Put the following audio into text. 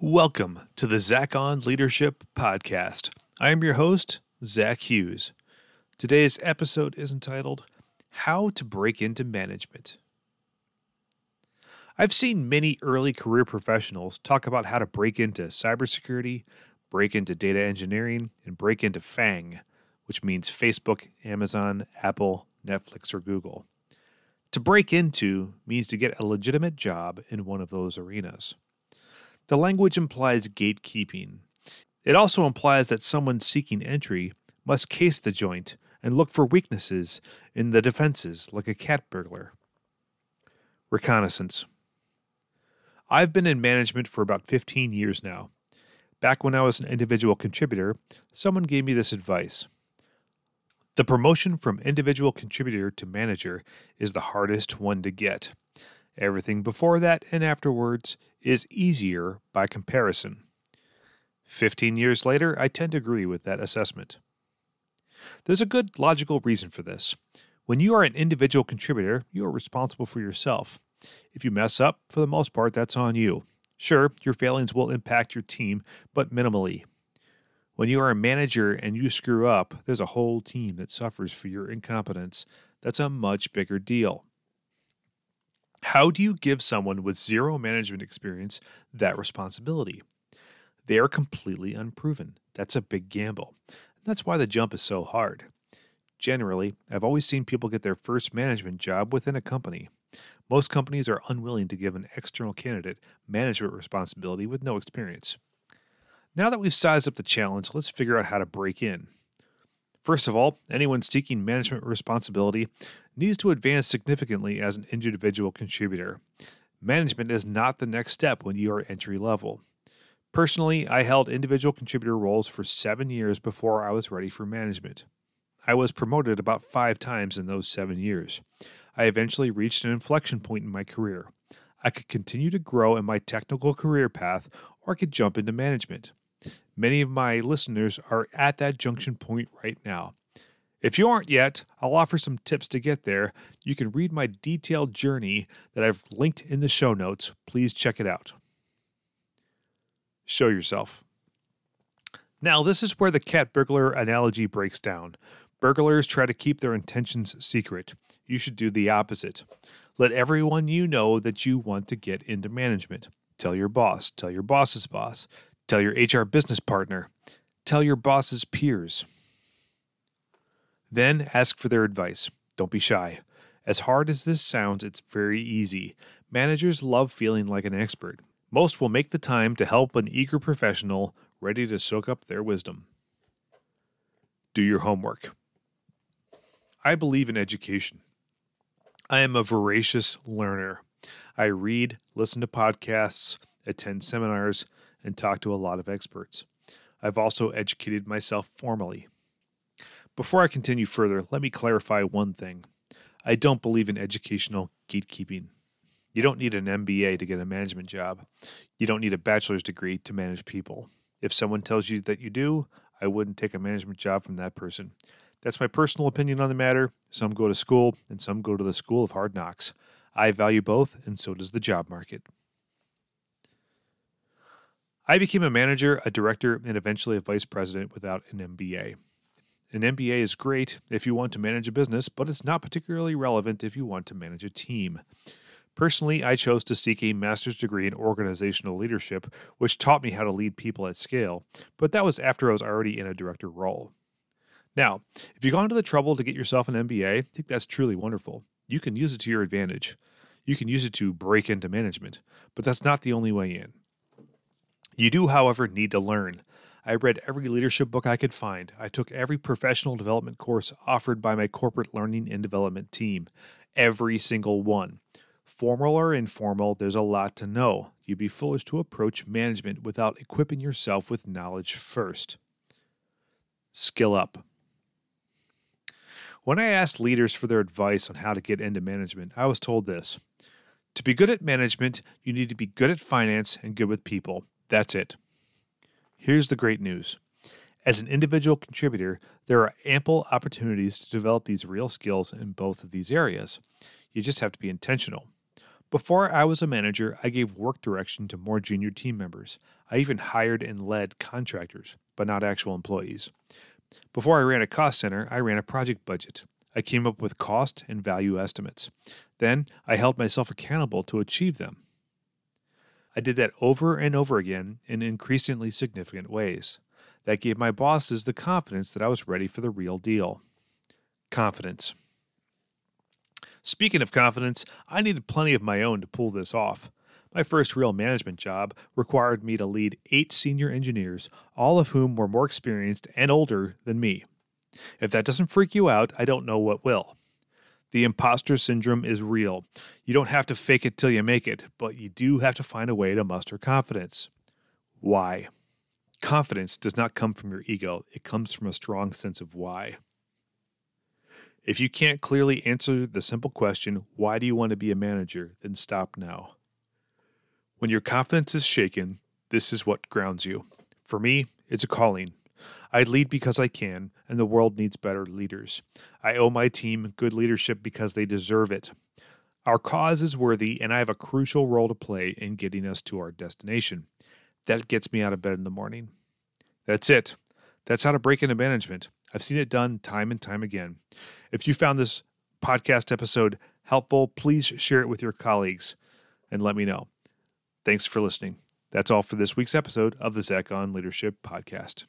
Welcome to the Zach on Leadership Podcast. I am your host, Zach Hughes. Today's episode is entitled How to Break into Management. I've seen many early career professionals talk about how to break into cybersecurity, break into data engineering, and break into FANG, which means Facebook, Amazon, Apple, Netflix, or Google. To break into means to get a legitimate job in one of those arenas. The language implies gatekeeping. It also implies that someone seeking entry must case the joint and look for weaknesses in the defenses like a cat burglar. Reconnaissance. I've been in management for about 15 years now. Back when I was an individual contributor, someone gave me this advice. The promotion from individual contributor to manager is the hardest one to get. Everything before that and afterwards is easier by comparison. Fifteen years later, I tend to agree with that assessment. There's a good logical reason for this. When you are an individual contributor, you are responsible for yourself. If you mess up, for the most part, that's on you. Sure, your failings will impact your team, but minimally. When you are a manager and you screw up, there's a whole team that suffers for your incompetence. That's a much bigger deal. How do you give someone with zero management experience that responsibility? They are completely unproven. That's a big gamble. That's why the jump is so hard. Generally, I've always seen people get their first management job within a company. Most companies are unwilling to give an external candidate management responsibility with no experience. Now that we've sized up the challenge, let's figure out how to break in. First of all, anyone seeking management responsibility needs to advance significantly as an individual contributor. Management is not the next step when you are entry level. Personally, I held individual contributor roles for seven years before I was ready for management. I was promoted about five times in those seven years. I eventually reached an inflection point in my career. I could continue to grow in my technical career path or I could jump into management. Many of my listeners are at that junction point right now. If you aren't yet, I'll offer some tips to get there. You can read my detailed journey that I've linked in the show notes. Please check it out. Show yourself. Now, this is where the cat burglar analogy breaks down. Burglars try to keep their intentions secret. You should do the opposite. Let everyone you know that you want to get into management. Tell your boss, tell your boss's boss, tell your HR business partner, tell your boss's peers. Then ask for their advice. Don't be shy. As hard as this sounds, it's very easy. Managers love feeling like an expert. Most will make the time to help an eager professional ready to soak up their wisdom. Do your homework. I believe in education. I am a voracious learner. I read, listen to podcasts, attend seminars, and talk to a lot of experts. I've also educated myself formally. Before I continue further, let me clarify one thing. I don't believe in educational gatekeeping. You don't need an MBA to get a management job. You don't need a bachelor's degree to manage people. If someone tells you that you do, I wouldn't take a management job from that person. That's my personal opinion on the matter. Some go to school, and some go to the school of hard knocks. I value both, and so does the job market. I became a manager, a director, and eventually a vice president without an MBA. An MBA is great if you want to manage a business, but it's not particularly relevant if you want to manage a team. Personally, I chose to seek a master's degree in organizational leadership, which taught me how to lead people at scale, but that was after I was already in a director role. Now, if you've gone to the trouble to get yourself an MBA, I think that's truly wonderful. You can use it to your advantage. You can use it to break into management, but that's not the only way in. You do, however, need to learn. I read every leadership book I could find. I took every professional development course offered by my corporate learning and development team. Every single one. Formal or informal, there's a lot to know. You'd be foolish to approach management without equipping yourself with knowledge first. Skill up. When I asked leaders for their advice on how to get into management, I was told this To be good at management, you need to be good at finance and good with people. That's it. Here's the great news. As an individual contributor, there are ample opportunities to develop these real skills in both of these areas. You just have to be intentional. Before I was a manager, I gave work direction to more junior team members. I even hired and led contractors, but not actual employees. Before I ran a cost center, I ran a project budget. I came up with cost and value estimates. Then I held myself accountable to achieve them. I did that over and over again in increasingly significant ways. That gave my bosses the confidence that I was ready for the real deal. Confidence. Speaking of confidence, I needed plenty of my own to pull this off. My first real management job required me to lead eight senior engineers, all of whom were more experienced and older than me. If that doesn't freak you out, I don't know what will. The imposter syndrome is real. You don't have to fake it till you make it, but you do have to find a way to muster confidence. Why? Confidence does not come from your ego, it comes from a strong sense of why. If you can't clearly answer the simple question, why do you want to be a manager, then stop now. When your confidence is shaken, this is what grounds you. For me, it's a calling. I lead because I can, and the world needs better leaders. I owe my team good leadership because they deserve it. Our cause is worthy, and I have a crucial role to play in getting us to our destination. That gets me out of bed in the morning. That's it. That's how to break into management. I've seen it done time and time again. If you found this podcast episode helpful, please share it with your colleagues and let me know. Thanks for listening. That's all for this week's episode of the Zach on Leadership Podcast.